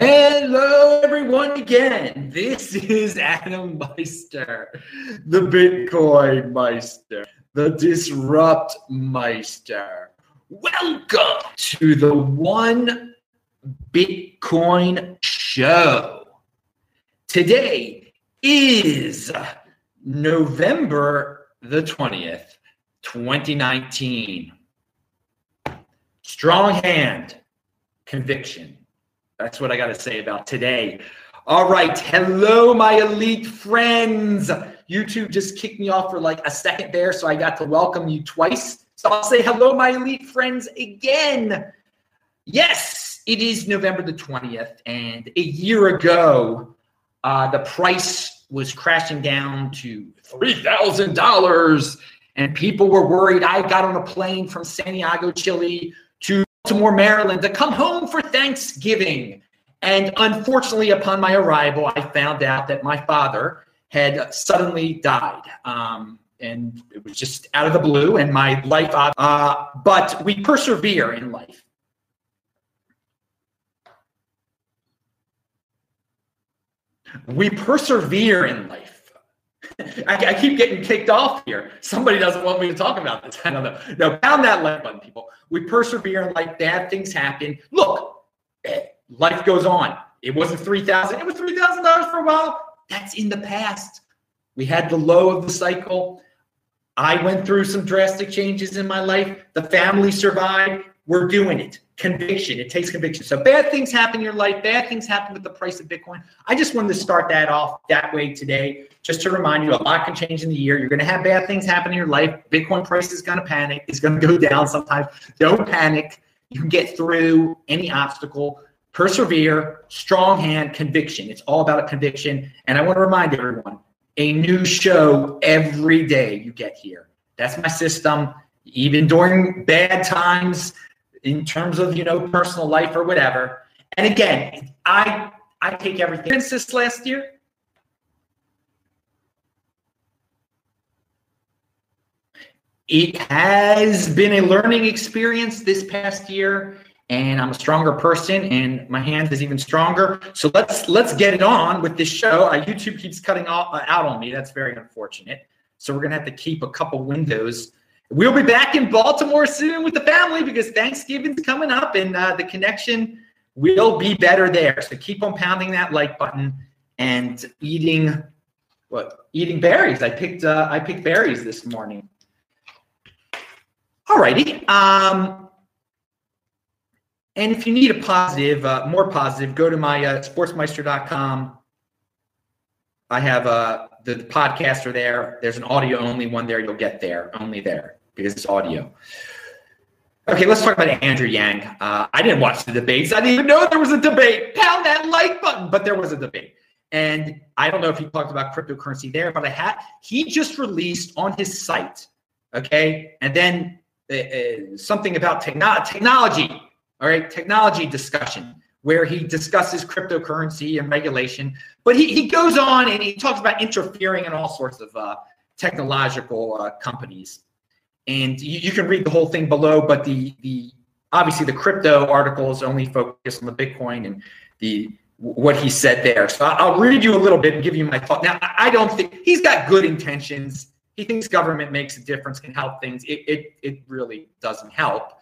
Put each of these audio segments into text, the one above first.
Hello, everyone, again. This is Adam Meister, the Bitcoin Meister, the Disrupt Meister. Welcome to the One Bitcoin Show. Today is November the 20th, 2019. Strong hand, conviction that's what I got to say about today. All right. Hello, my elite friends. YouTube just kicked me off for like a second there, so I got to welcome you twice. So I'll say hello, my elite friends, again. Yes, it is November the 20th, and a year ago, uh, the price was crashing down to $3,000, and people were worried. I got on a plane from Santiago, Chile Baltimore, Maryland to come home for Thanksgiving. And unfortunately, upon my arrival, I found out that my father had suddenly died. Um, and it was just out of the blue, and my life, uh, but we persevere in life. We persevere in life. I, I, keep getting kicked off here. Somebody doesn't want me to talk about this. I don't know. No, pound that like button, people. We persevere and like Bad things happen. Look, eh, life goes on. It wasn't three thousand. It was three thousand dollars for a while. That's in the past. We had the low of the cycle. I went through some drastic changes in my life. The family survived. We're doing it. Conviction. It takes conviction. So bad things happen in your life. Bad things happen with the price of Bitcoin. I just wanted to start that off that way today, just to remind you a lot can change in the year. You're going to have bad things happen in your life. Bitcoin price is going to panic. It's going to go down sometimes. Don't panic. You can get through any obstacle. Persevere, strong hand, conviction. It's all about a conviction. And I want to remind everyone a new show every day you get here. That's my system. Even during bad times, in terms of you know personal life or whatever. And again, I I take everything since last year. It has been a learning experience this past year, and I'm a stronger person, and my hand is even stronger. So let's let's get it on with this show. Uh, YouTube keeps cutting off, uh, out on me. That's very unfortunate. So we're gonna have to keep a couple windows We'll be back in Baltimore soon with the family because Thanksgiving's coming up and uh, the connection will be better there. So keep on pounding that like button and eating what? Eating berries. I picked uh, I picked berries this morning. All righty. Um, and if you need a positive, uh, more positive, go to my uh, sportsmeister.com. I have uh, the, the podcasts are there. There's an audio only one there. You'll get there, only there because it's audio. Okay, let's talk about Andrew Yang. Uh, I didn't watch the debates. I didn't even know there was a debate. Pound that like button, but there was a debate. And I don't know if he talked about cryptocurrency there, but I had he just released on his site, okay, and then uh, uh, something about techno- technology. All right, technology discussion where he discusses cryptocurrency and regulation. But he, he goes on and he talks about interfering in all sorts of uh, technological uh, companies and you, you, can read the whole thing below. But the the obviously the crypto articles only focus on the Bitcoin and the what he said there. So I'll read you a little bit and give you my thought. Now I don't think he's got good intentions. He thinks government makes a difference, can help things. It it it really doesn't help.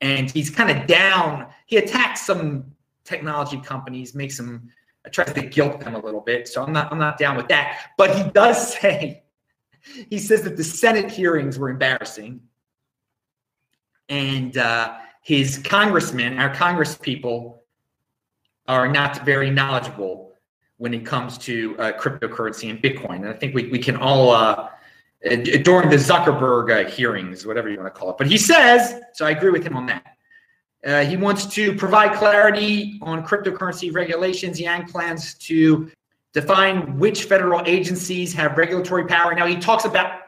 And he's kind of down. He attacks some technology companies, makes them tries to guilt them a little bit. So I'm not I'm not down with that. But he does say he says that the Senate hearings were embarrassing, and uh, his congressmen, our Congress people, are not very knowledgeable when it comes to uh, cryptocurrency and Bitcoin. And I think we, we can all, uh, during the Zuckerberg uh, hearings, whatever you want to call it. But he says, so I agree with him on that. Uh, he wants to provide clarity on cryptocurrency regulations. Yang plans to define which federal agencies have regulatory power. Now he talks about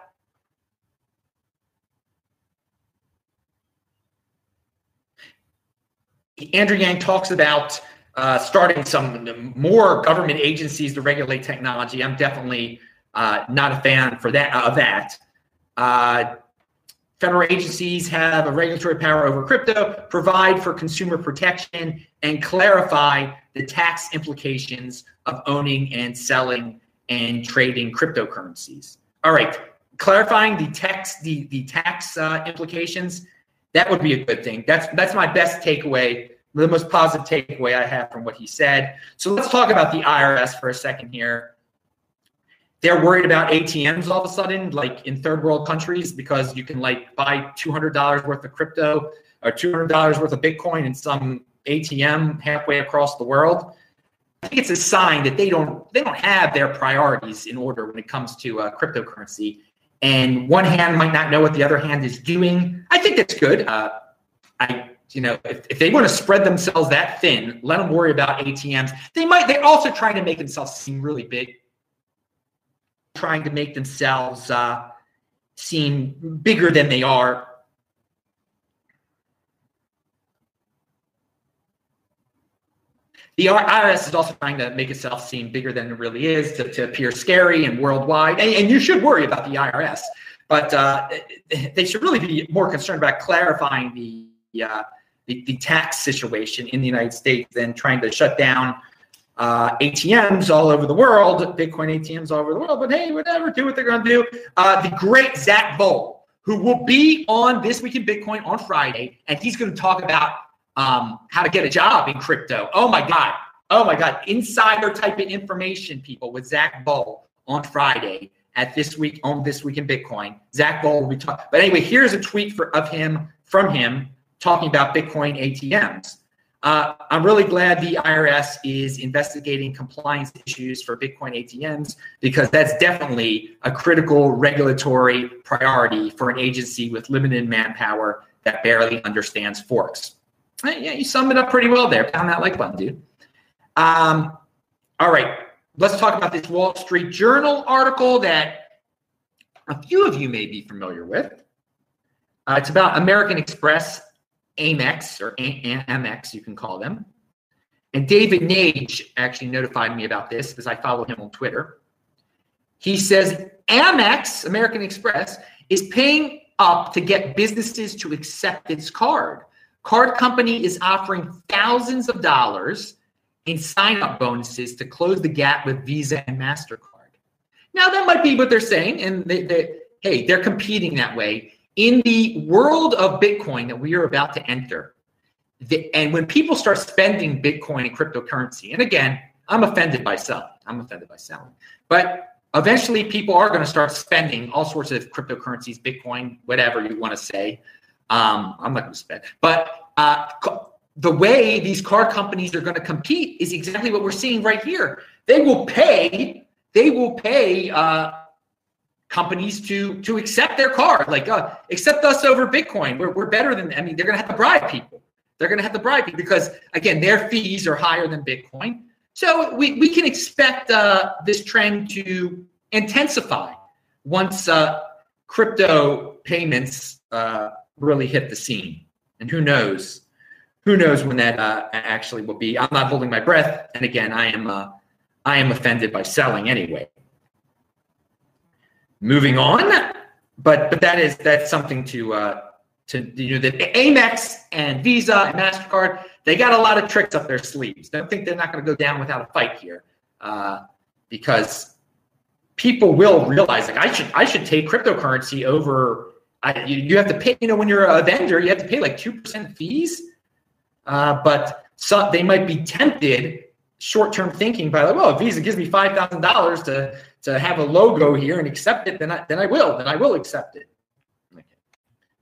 Andrew Yang talks about uh, starting some more government agencies to regulate technology. I'm definitely uh, not a fan for that of that. Uh, Federal agencies have a regulatory power over crypto, provide for consumer protection, and clarify the tax implications of owning and selling and trading cryptocurrencies. All right, clarifying the tax the the tax uh, implications that would be a good thing. That's that's my best takeaway, the most positive takeaway I have from what he said. So let's talk about the IRS for a second here they're worried about ATMs all of a sudden, like in third world countries, because you can like buy two hundred dollars worth of crypto or two hundred dollars worth of Bitcoin in some ATM halfway across the world. I think it's a sign that they don't they don't have their priorities in order when it comes to uh, cryptocurrency. And one hand might not know what the other hand is doing. I think that's good. Uh, I you know if, if they want to spread themselves that thin, let them worry about ATMs. They might. They're also trying to make themselves seem really big trying to make themselves uh, seem bigger than they are. The IRS is also trying to make itself seem bigger than it really is to, to appear scary and worldwide. And, and, you should worry about the IRS, but uh, they should really be more concerned about clarifying the, uh, the, the tax situation in the United States than trying to shut down uh, ATMs all over the world, Bitcoin ATMs all over the world. But hey, whatever, do what they're going to do. Uh, the great Zack Voell, who will be on This Week in Bitcoin on Friday, and he's going to talk about um, how to get a job in crypto. Oh my God. Oh my God. Insider type of information, people, with Zack Voell on Friday at This Week on This Week in Bitcoin. Zack Voell will be talking. But anyway, here's a tweet for, of him from him talking about Bitcoin ATMs. Uh, I'm really glad the IRS is investigating compliance issues for Bitcoin ATMs because that's definitely a critical regulatory priority for an agency with limited manpower that barely understands forks. Yeah, you summed it up pretty well there. Pound that like button, dude. Um, all right, let's talk about this Wall Street Journal article that a few of you may be familiar with. Uh, it's about American Express Amex or Amex, you can call them. And David Nage actually notified me about this because I follow him on Twitter. He says Amex, American Express, is paying up to get businesses to accept its card. Card company is offering thousands of dollars in sign up bonuses to close the gap with Visa and MasterCard. Now, that might be what they're saying. And they, they, hey, they're competing that way in the world of Bitcoin that we are about to enter, the, and when people start spending Bitcoin and cryptocurrency, and again, I'm offended by selling. I'm offended by selling. But eventually, people are going to start spending all sorts of cryptocurrencies, Bitcoin, whatever you want to say. Um, I'm not going to spend. But uh, the way these car companies are going to compete is exactly what we're seeing right here. They will pay. They will pay. Uh, companies to to accept their card, like uh, accept us over Bitcoin. We're, we're better than. I mean, they're going to have to bribe people. They're going to have to bribe people because again, their fees are higher than Bitcoin. So we we can expect uh, this trend to intensify once uh, crypto payments uh, really hit the scene. And who knows? Who knows when that uh, actually will be? I'm not holding my breath. And again, I am uh, I am offended by selling anyway moving on. But but that is that's something to uh, to you know the Amex and Visa and Mastercard they got a lot of tricks up their sleeves. Don't think they're not going to go down without a fight here, uh, because people will realize like I should I should take cryptocurrency over. I, you, you have to pay you know when you're a vendor you have to pay like two percent fees, uh, but so they might be tempted short-term thinking by like, well, Visa gives me five thousand dollars to to have a logo here and accept it, then I then I will. Then I will accept it.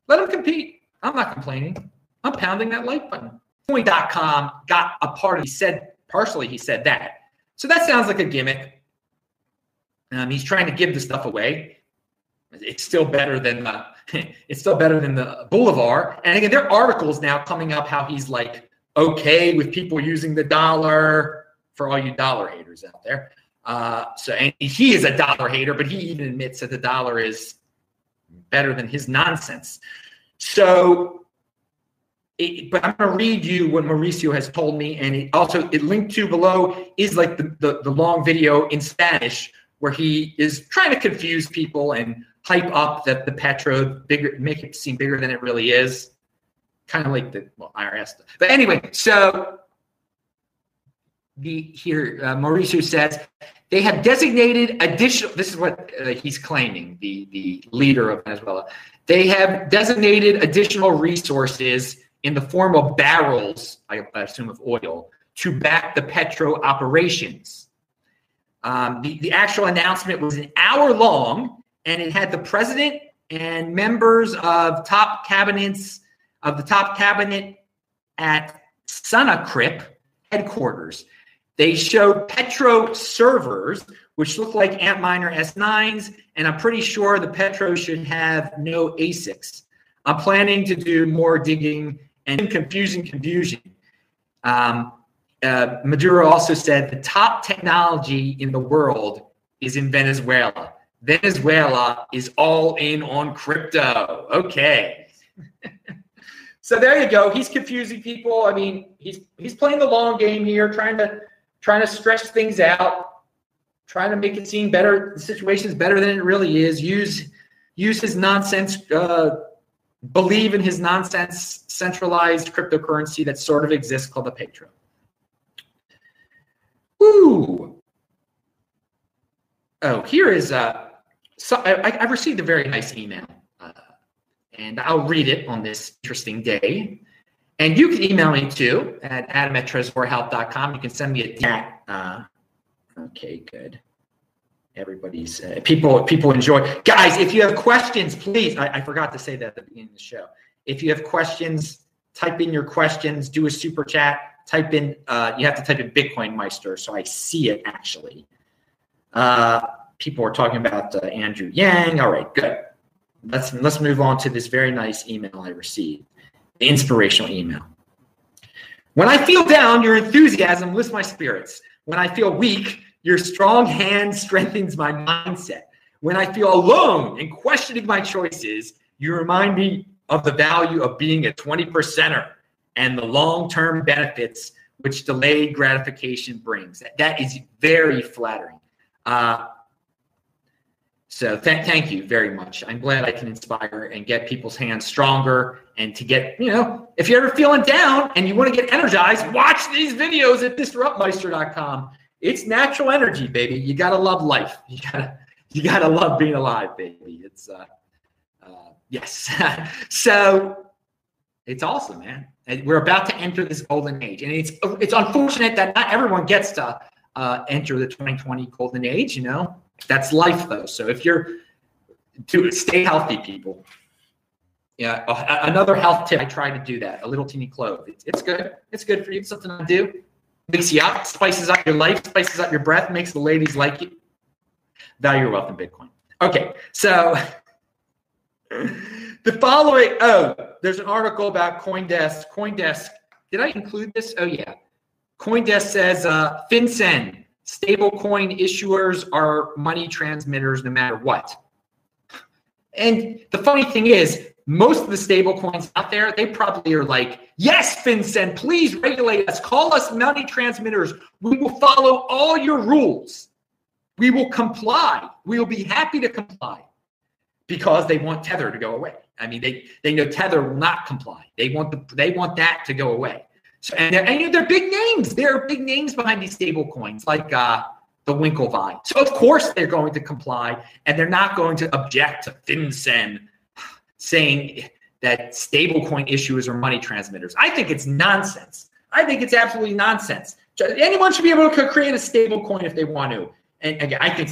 Let them compete. I'm not complaining. I'm pounding that like button. Point.com got a part of he said partially he said that. So that sounds like a gimmick. Um, he's trying to give the stuff away. It's still better than the it's still better than the Bolívar. And again, there are articles now coming up how he's like okay with people using the dollar for all you dollar haters out there. Uh, so, and he is a dollar hater, but he even admits that the dollar is better than his nonsense. So, it, but I'm going to read you what Mauricio has told me, and it also it linked to below is like the, the, the long video in Spanish where he is trying to confuse people and hype up that the Petro bigger, make it seem bigger than it really is. Kind of like the well IRS. But anyway, so the here uh, Mauricio says they have designated additional. This is what uh, he's claiming. The the leader of Venezuela. They have designated additional resources in the form of barrels, I assume of oil, to back the petro operations. Um, the, the actual announcement was an hour long, and it had the president and members of top cabinets of the top cabinet at Sunacrip headquarters. They showed Petro servers, which look like Antminer S9s, and I'm pretty sure the Petro should have no ASICs. I'm planning to do more digging and confusing confusion. Um, uh, Maduro also said the top technology in the world is in Venezuela. Venezuela is all in on crypto. Okay. so there you go. He's confusing people. I mean, he's he's playing the long game here, trying to trying to stretch things out, trying to make it seem better. The situation is better than it really is. Use use his nonsense. Uh, believe in his nonsense centralized cryptocurrency that sort of exists called the Petro. Ooh. Oh, here is uh, so I, I received a very nice email, uh, and I'll read it on this interesting day. And you can email me too at adam at tresorhealth.com. You can send me a chat. Uh, okay, good. Everybody's uh, people people enjoy. Guys, if you have questions, please. I, I forgot to say that at the beginning of the show. If you have questions, type in your questions. Do a super chat type in, uh, you have to type in Bitcoin Meister so I see it actually. Uh, people are talking about uh, Andrew Yang. All right, good. Let's let's move on to this very nice email I received, inspirational email. When I feel down, your enthusiasm lifts my spirits. When I feel weak, your strong hand strengthens my mindset. When I feel alone and questioning my choices, you remind me of the value of being a 20 percenter and the long term benefits which delayed gratification brings. That is very flattering. Uh, so th- thank you very much. I'm glad I can inspire and get people's hands stronger and to get, you know, if you're ever feeling down and you want to get energized, watch these videos at disruptmeister.com. It's natural energy, baby. You gotta love life. You gotta you gotta love being alive, baby. It's uh, uh yes. so it's awesome, man. And we're about to enter this golden age, and it's it's unfortunate that not everyone gets to uh, enter the 2020 golden age. You know, that's life, though. So if you're to stay healthy, people. Yeah, another health tip. I try to do that. A little teeny clove. It's, it's good. It's good for you. It's something to do. Makes you up, spices up your life, spices up your breath, makes the ladies like you. Value your wealth in Bitcoin. Okay, so the following. Oh, there's an article about CoinDesk. CoinDesk. Did I include this? Oh yeah. CoinDesk says uh, FinCEN stablecoin issuers are money transmitters no matter what. And the funny thing is, most of the stablecoins out there, they probably are like, yes, FinCEN, please regulate us. Call us money transmitters. We will follow all your rules. We will comply. We will be happy to comply because they want Tether to go away. I mean, they they know Tether will not comply. They want the they want that to go away. So and they're, and you know, they're big names. There are big names behind these stable coins, like uh, the Winklevi. So of course they're going to comply, and they're not going to object to FinCEN saying that stablecoin issuers are money transmitters. I think it's nonsense. I think it's absolutely nonsense. Anyone should be able to create a stablecoin if they want to. And again, I think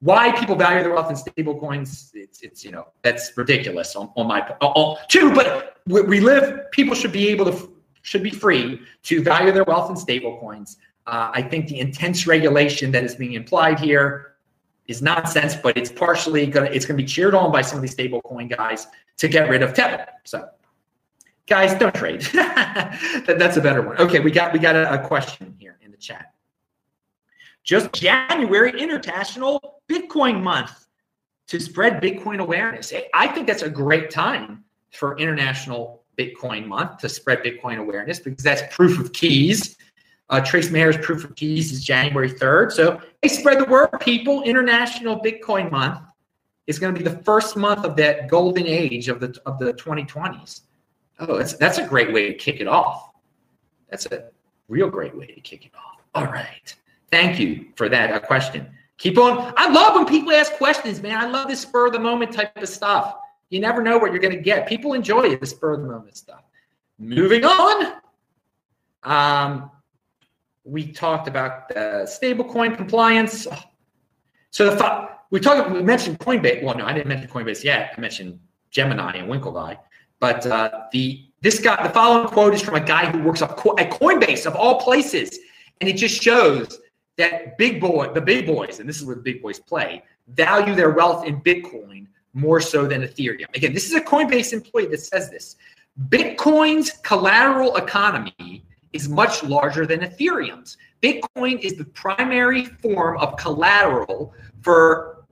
why people value their wealth in stable coins it's, it's you know that's ridiculous on, on my on, too but we, live people should be able to should be free to value their wealth in stable coins. Uh, i think the intense regulation that is being implied here is nonsense but it's partially gonna it's gonna be cheered on by some of these stable coin guys to get rid of tether so guys don't trade. That, that's a better one. Okay we got we got a, a question here in the chat. Just January International Bitcoin Month to spread Bitcoin awareness. I think that's a great time for International Bitcoin Month to spread Bitcoin awareness because that's proof of keys. Uh, Trace Mayer's proof of keys is January 3rd. So hey, spread the word, people. International Bitcoin Month is going to be the first month of that golden age of the of the 2020s. Oh, that's that's a great way to kick it off. That's a real great way to kick it off. All right. Thank you for that uh, question. Keep on. I love when people ask questions, man. I love this spur of the moment type of stuff. You never know what you're going to get. People enjoy the spur of the moment stuff. Moving on. Um, we talked about the stablecoin compliance. So the we talked. We mentioned Coinbase. Well, no, I didn't mention Coinbase yet. I mentioned Gemini and Winklevi. But uh, the this guy, the following quote is from a guy who works at Coinbase of all places, and it just shows that big boy, the big boys, and this is where the big boys play, value their wealth in Bitcoin more so than Ethereum. Again, this is a Coinbase employee that says this. Bitcoin's collateral economy is much larger than Ethereum's. Bitcoin is the primary form of collateral for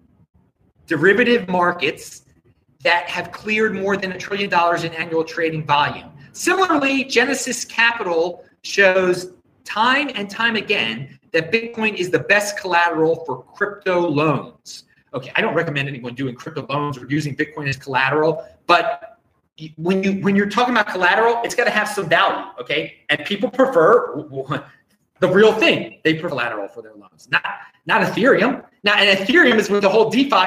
derivative markets that have cleared more than a trillion dollars in annual trading volume. Similarly, Genesis Capital shows time and time again that Bitcoin is the best collateral for crypto loans. Okay, I don't recommend anyone doing crypto loans or using Bitcoin as collateral, but when you when you're talking about collateral, it's got to have some value, okay? And people prefer the real thing. They prefer collateral for their loans, not not Ethereum. Now, and Ethereum is with the whole DeFi.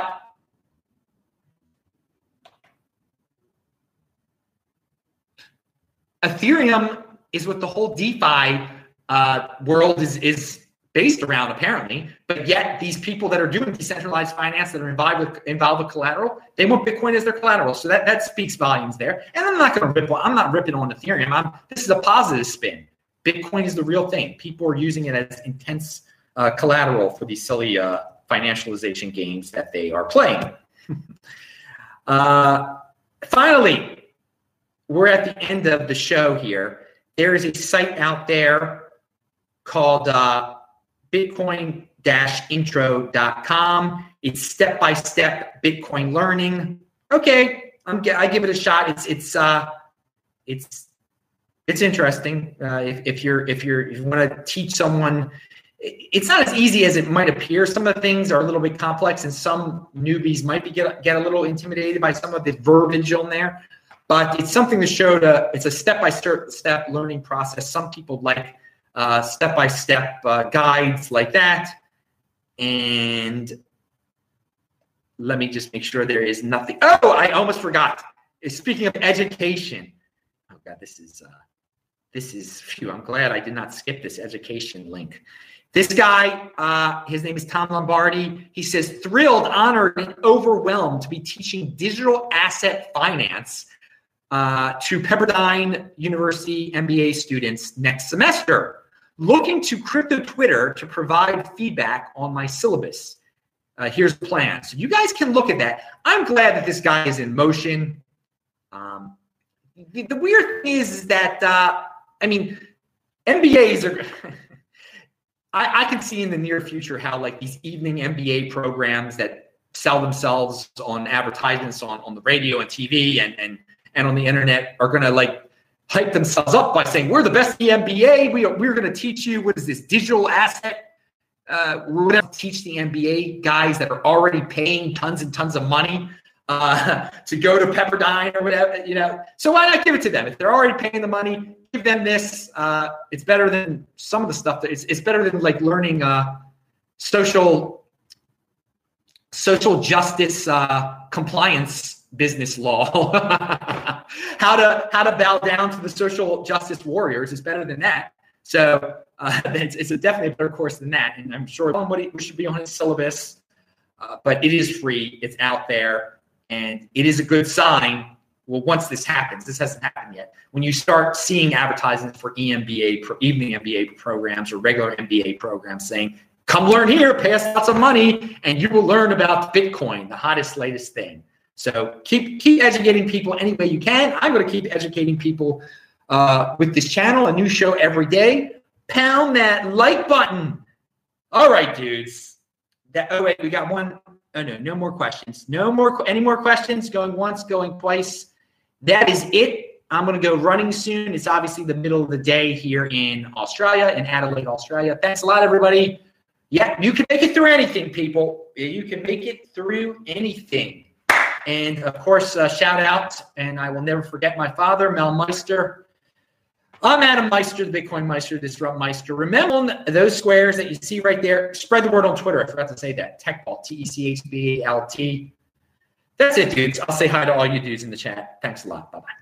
Ethereum is what the whole DeFi uh, world is is based around, apparently. But yet, these people that are doing decentralized finance that are involved with involved with collateral, they want Bitcoin as their collateral. So that that speaks volumes there. And I'm not going to rip. I'm not ripping on Ethereum. I'm, this is a positive spin. Bitcoin is the real thing. People are using it as intense uh, collateral for these silly uh, financialization games that they are playing. uh, finally, we're at the end of the show here. There is a site out there called uh, Bitcoin intro.com. It's step by step Bitcoin learning. Okay, I'm, I give it a shot. It's it's uh, it's it's interesting. Uh, if, if you're if you're if you want to teach someone, it's not as easy as it might appear. Some of the things are a little bit complex, and some newbies might be get get a little intimidated by some of the verbiage on there but it's something to show to it's a step-by-step learning process some people like uh, step-by-step uh, guides like that. And let me just make sure there is nothing. Oh i almost forgot. Speaking of education. Oh god this is uh, this is phew i'm glad i did not skip this education link. This guy uh, his name is tom lombardi. He says thrilled honored and overwhelmed to be teaching digital asset finance uh, to Pepperdine University MBA students next semester, looking to Crypto Twitter to provide feedback on my syllabus. Uh, here's the plan. So you guys can look at that. I'm glad that this guy is in motion. Um, the, the, weird thing is, is that, uh, I mean, MBAs are. I, I can see in the near future how like these evening MBA programs that sell themselves on advertisements on, on the radio and TV and, and and on the internet are going to like hype themselves up by saying we're the best MBA. We are, we're going to teach you what is this digital asset. Uh, we're going to teach the MBA guys that are already paying tons and tons of money uh, to go to Pepperdine or whatever, you know. So why not give it to them if they're already paying the money? Give them this. Uh, it's better than some of the stuff that it's, it's better than like learning uh, social social justice uh, compliance business law. how to how to bow down to the social justice warriors is better than that. So uh, it's, it's a definitely a better course than that, and I'm sure somebody should be on his syllabus. Uh, but it is free; it's out there, and it is a good sign. Well, once this happens, this hasn't happened yet. When you start seeing advertisements for EMBA, pro, evening MBA programs or regular MBA programs saying, "Come learn here, pay us lots of money, and you will learn about Bitcoin, the hottest, latest thing." So keep keep educating people any way you can. I'm going to keep educating people uh, with this channel, a new show every day. Pound that like button. All right, dudes. That oh wait, we got one. Oh no, no more questions. No more any more questions. Going once, going twice. That is it. I'm going to go running soon. It's obviously the middle of the day here in Australia, in Adelaide, Australia. Thanks a lot, everybody. Yeah, you can make it through anything, people. You can make it through anything. And of course, uh, shout out, and I will never forget my father, Mel Meister. I'm Adam Meister, the Bitcoin Meister, Disrupt Meister. Remember those squares that you see right there? Spread the word on Twitter. I forgot to say that. Techbalt, T E C H B A L T. That's it, dudes. I'll say hi to all you dudes in the chat. Thanks a lot. Bye bye.